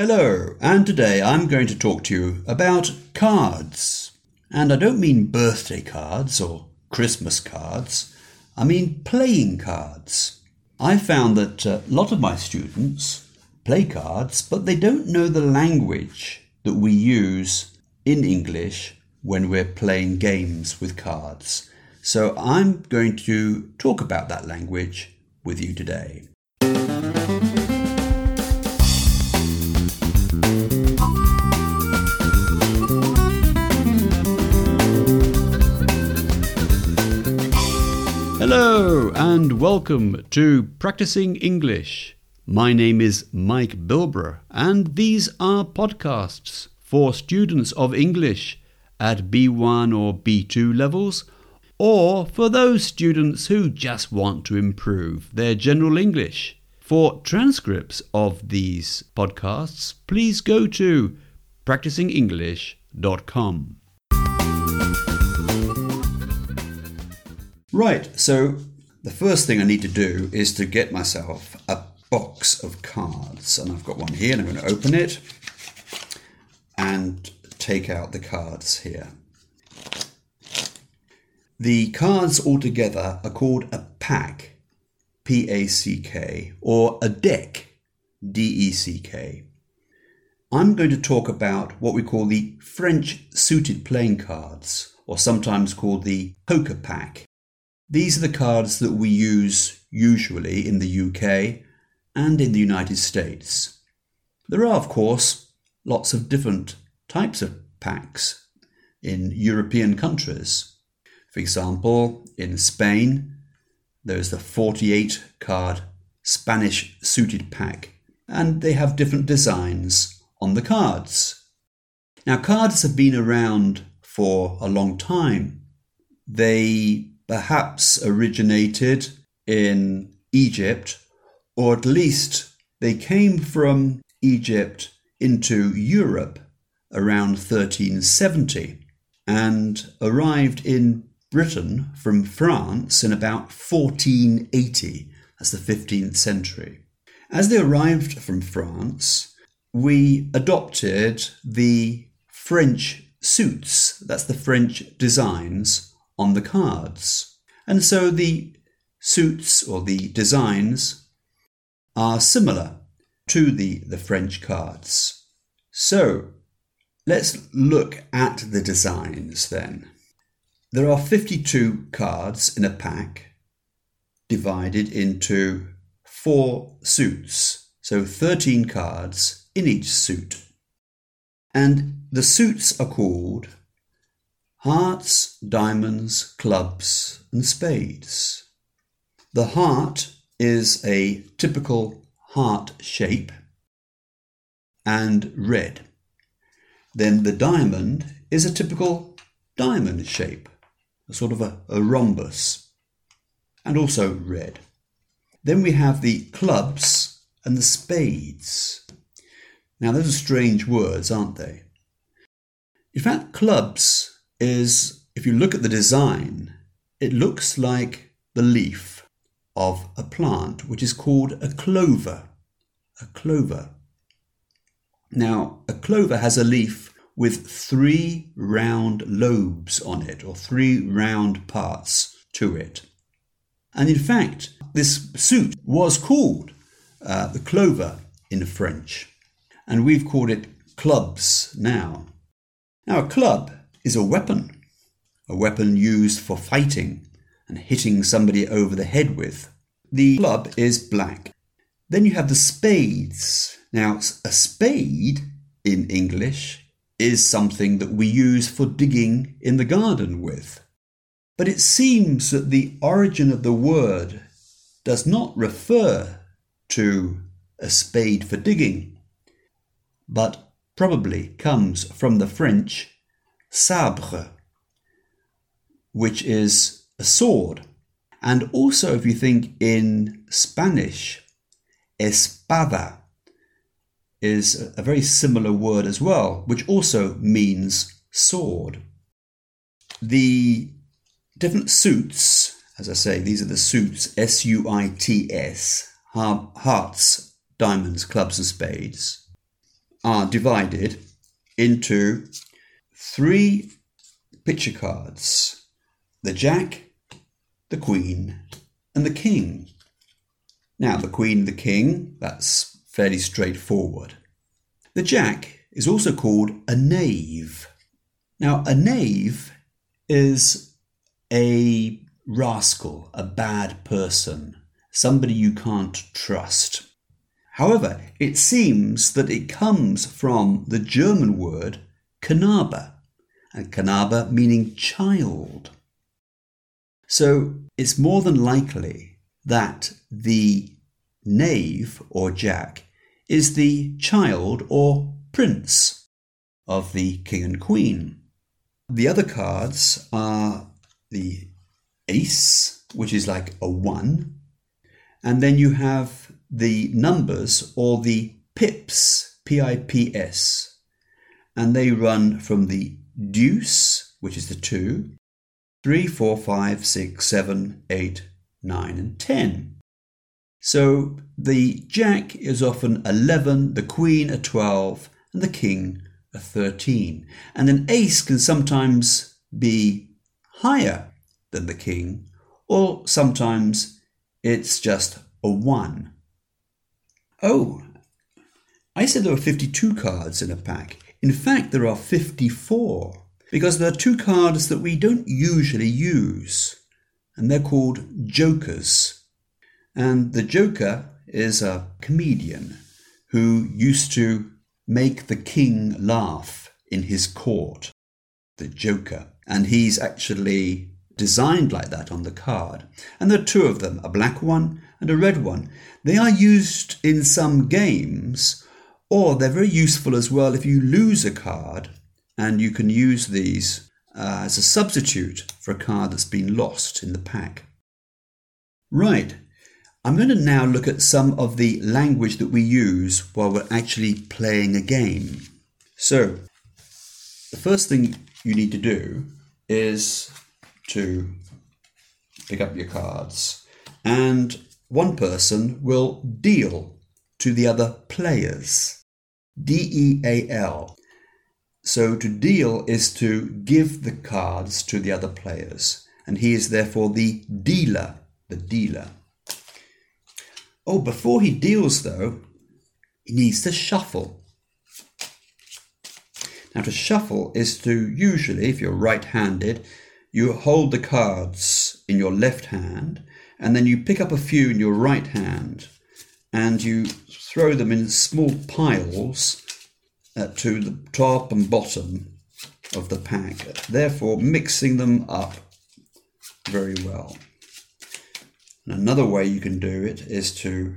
Hello, and today I'm going to talk to you about cards. And I don't mean birthday cards or Christmas cards, I mean playing cards. I found that a lot of my students play cards, but they don't know the language that we use in English when we're playing games with cards. So I'm going to talk about that language with you today. Hello and welcome to Practising English. My name is Mike Bilbrough, and these are podcasts for students of English at B1 or B2 levels, or for those students who just want to improve their general English. For transcripts of these podcasts, please go to practisingenglish.com. Right, so the first thing I need to do is to get myself a box of cards. And I've got one here, and I'm going to open it and take out the cards here. The cards altogether are called a pack, P A C K, or a deck, D E C K. I'm going to talk about what we call the French suited playing cards, or sometimes called the poker pack. These are the cards that we use usually in the UK and in the United States. There are, of course, lots of different types of packs in European countries. For example, in Spain, there's the 48 card Spanish suited pack, and they have different designs on the cards. Now, cards have been around for a long time. They perhaps originated in Egypt, or at least they came from Egypt into Europe around 1370 and arrived in Britain from France in about 1480, as the 15th century. As they arrived from France, we adopted the French suits, that's the French designs on the cards. And so the suits or the designs are similar to the, the French cards. So let's look at the designs then. There are 52 cards in a pack divided into four suits, so 13 cards in each suit. And the suits are called hearts, diamonds, clubs, and spades. The heart is a typical heart shape and red. Then the diamond is a typical diamond shape, a sort of a, a rhombus, and also red. Then we have the clubs and the spades. Now, those are strange words, aren't they? In fact, clubs is if you look at the design, it looks like the leaf of a plant which is called a clover. A clover. Now, a clover has a leaf with three round lobes on it, or three round parts to it. And in fact, this suit was called uh, the clover in French, and we've called it clubs now. Now, a club is a weapon, a weapon used for fighting and hitting somebody over the head with. The club is black. Then you have the spades. Now, a spade in English is something that we use for digging in the garden with. But it seems that the origin of the word does not refer to a spade for digging, but probably comes from the French sabre, which is a sword. And also, if you think in Spanish, espada is a very similar word as well, which also means sword. The different suits, as I say, these are the suits S U I T S, hearts, diamonds, clubs, and spades, are divided into three picture cards the Jack, the Queen, and the King. Now, the Queen, the King, that's fairly straightforward. The Jack is also called a knave. Now, a knave is a rascal, a bad person, somebody you can't trust. However, it seems that it comes from the German word Knabe, and Knabe meaning child. So it's more than likely that the knave or jack is the child or prince of the king and queen. The other cards are the ace, which is like a one, and then you have the numbers or the pips, P I P S, and they run from the deuce, which is the two, three, four, five, six, seven, eight, nine, and 10. So the jack is often 11, the queen a 12, and the king a 13. And an ace can sometimes be higher than the king, or sometimes it's just a 1. Oh, I said there were 52 cards in a pack. In fact, there are 54 because there are two cards that we don't usually use, and they're called jokers. And the joker is a comedian who used to make the king laugh in his court, the joker. And he's actually designed like that on the card. And there are two of them, a black one and a red one. They are used in some games, or they're very useful as well if you lose a card and you can use these uh, as a substitute for a card that's been lost in the pack. Right, I'm going to now look at some of the language that we use while we're actually playing a game. So, the first thing you need to do is to pick up your cards, and one person will deal to the other players. D E A L. So to deal is to give the cards to the other players, and he is therefore the dealer, the dealer. Oh, before he deals though, he needs to shuffle. Now to shuffle is to usually, if you're right-handed, you hold the cards in your left hand, and then you pick up a few in your right hand, and you throw them in small piles uh, to the top and bottom of the pack, therefore mixing them up very well. And another way you can do it is to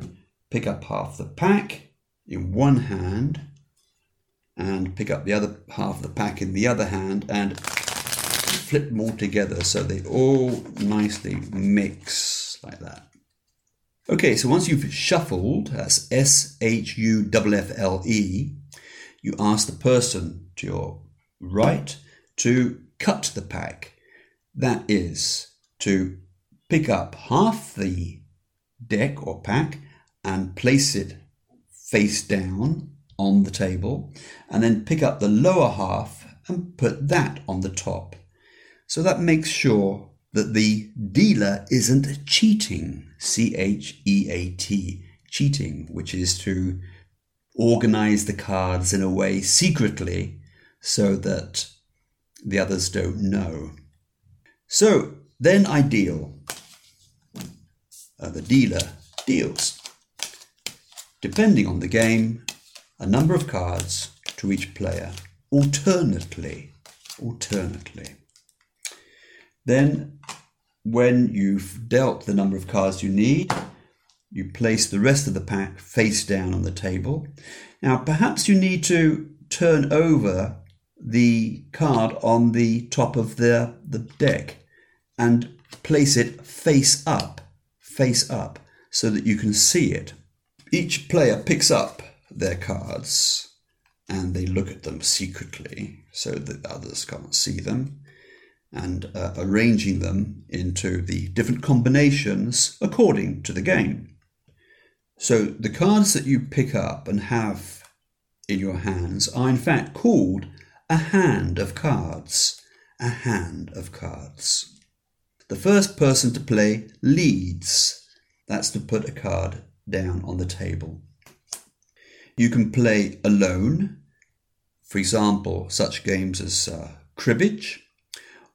pick up half the pack in one hand and pick up the other half of the pack in the other hand and flip them all together so they all nicely mix like that. Okay, so once you've shuffled, that's S H U F F L E, you ask the person to your right to cut the pack. That is to pick up half the deck or pack and place it face down on the table, and then pick up the lower half and put that on the top. So that makes sure that the dealer isn't cheating, C H E A T, cheating, which is to organize the cards in a way secretly so that the others don't know. So then I deal. Uh, the dealer deals. Depending on the game, a number of cards to each player, alternately. Alternately. Then, when you've dealt the number of cards you need, you place the rest of the pack face down on the table. Now, perhaps you need to turn over the card on the top of the, the deck and place it face up, face up, so that you can see it. Each player picks up their cards and they look at them secretly so that others can't see them and uh, arranging them into the different combinations according to the game. So the cards that you pick up and have in your hands are in fact called a hand of cards. A hand of cards. The first person to play leads. That's to put a card down on the table. You can play alone, for example, such games as uh, cribbage,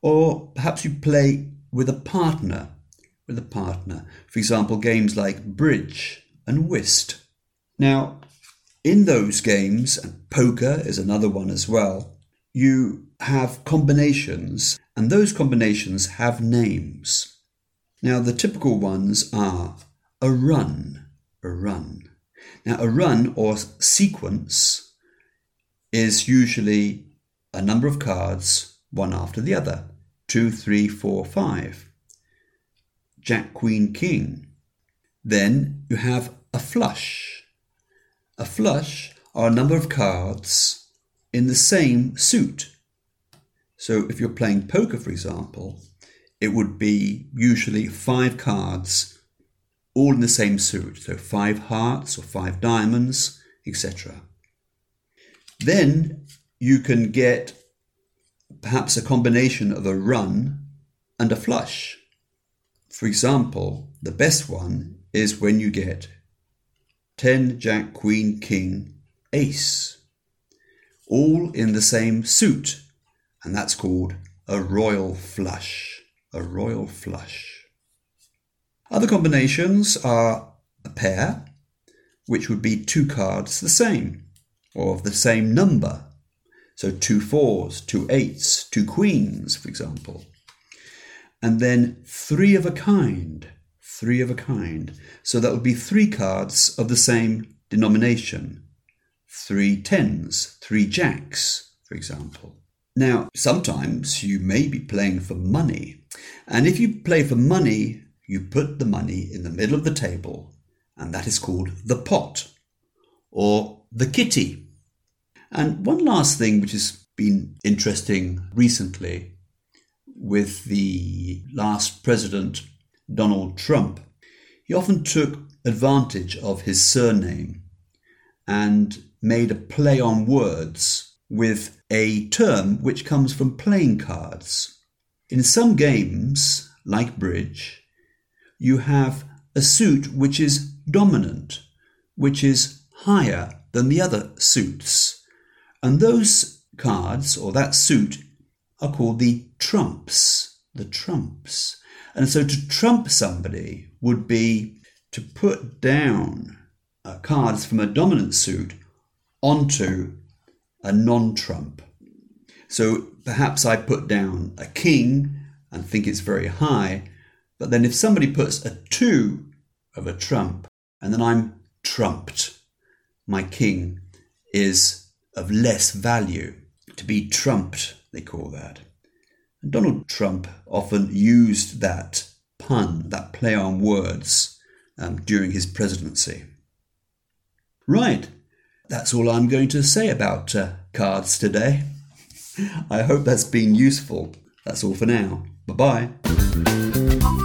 or perhaps you play with a partner. With a partner, for example, games like bridge and whist. Now, in those games, and poker is another one as well, you have combinations, and those combinations have names. Now, the typical ones are a run, a run. Now, a run or sequence is usually a number of cards, one after the other two, three, four, five. Jack, Queen, King. Then you have a flush. A flush are a number of cards in the same suit. So if you're playing poker, for example, it would be usually five cards all in the same suit. So five hearts or five diamonds, etc. Then you can get perhaps a combination of a run and a flush. For example, the best one is when you get 10, Jack, Queen, King, Ace, all in the same suit, and that's called a royal flush. A royal flush. Other combinations are a pair, which would be two cards the same, or of the same number. So two fours, two eights, two queens, for example. And then three of a kind, three of a kind. So that would be three cards of the same denomination. Three tens, three jacks, for example. Now, sometimes you may be playing for money. And if you play for money, you put the money in the middle of the table, and that is called the pot or the kitty. And one last thing which has been interesting recently with the last president, Donald Trump, he often took advantage of his surname and made a play on words with a term which comes from playing cards. In some games, like bridge, you have a suit which is dominant, which is higher than the other suits. And those cards, or that suit, are called the trumps. The trumps. And so to trump somebody would be to put down uh, cards from a dominant suit onto a non trump. So perhaps I put down a king and think it's very high, but then if somebody puts a two of a trump and then I'm trumped, my king is of less value. To be trumped, they call that. And Donald Trump often used that pun, that play on words, um, during his presidency. Right, that's all I'm going to say about uh, cards today. I hope that's been useful. That's all for now. Bye bye.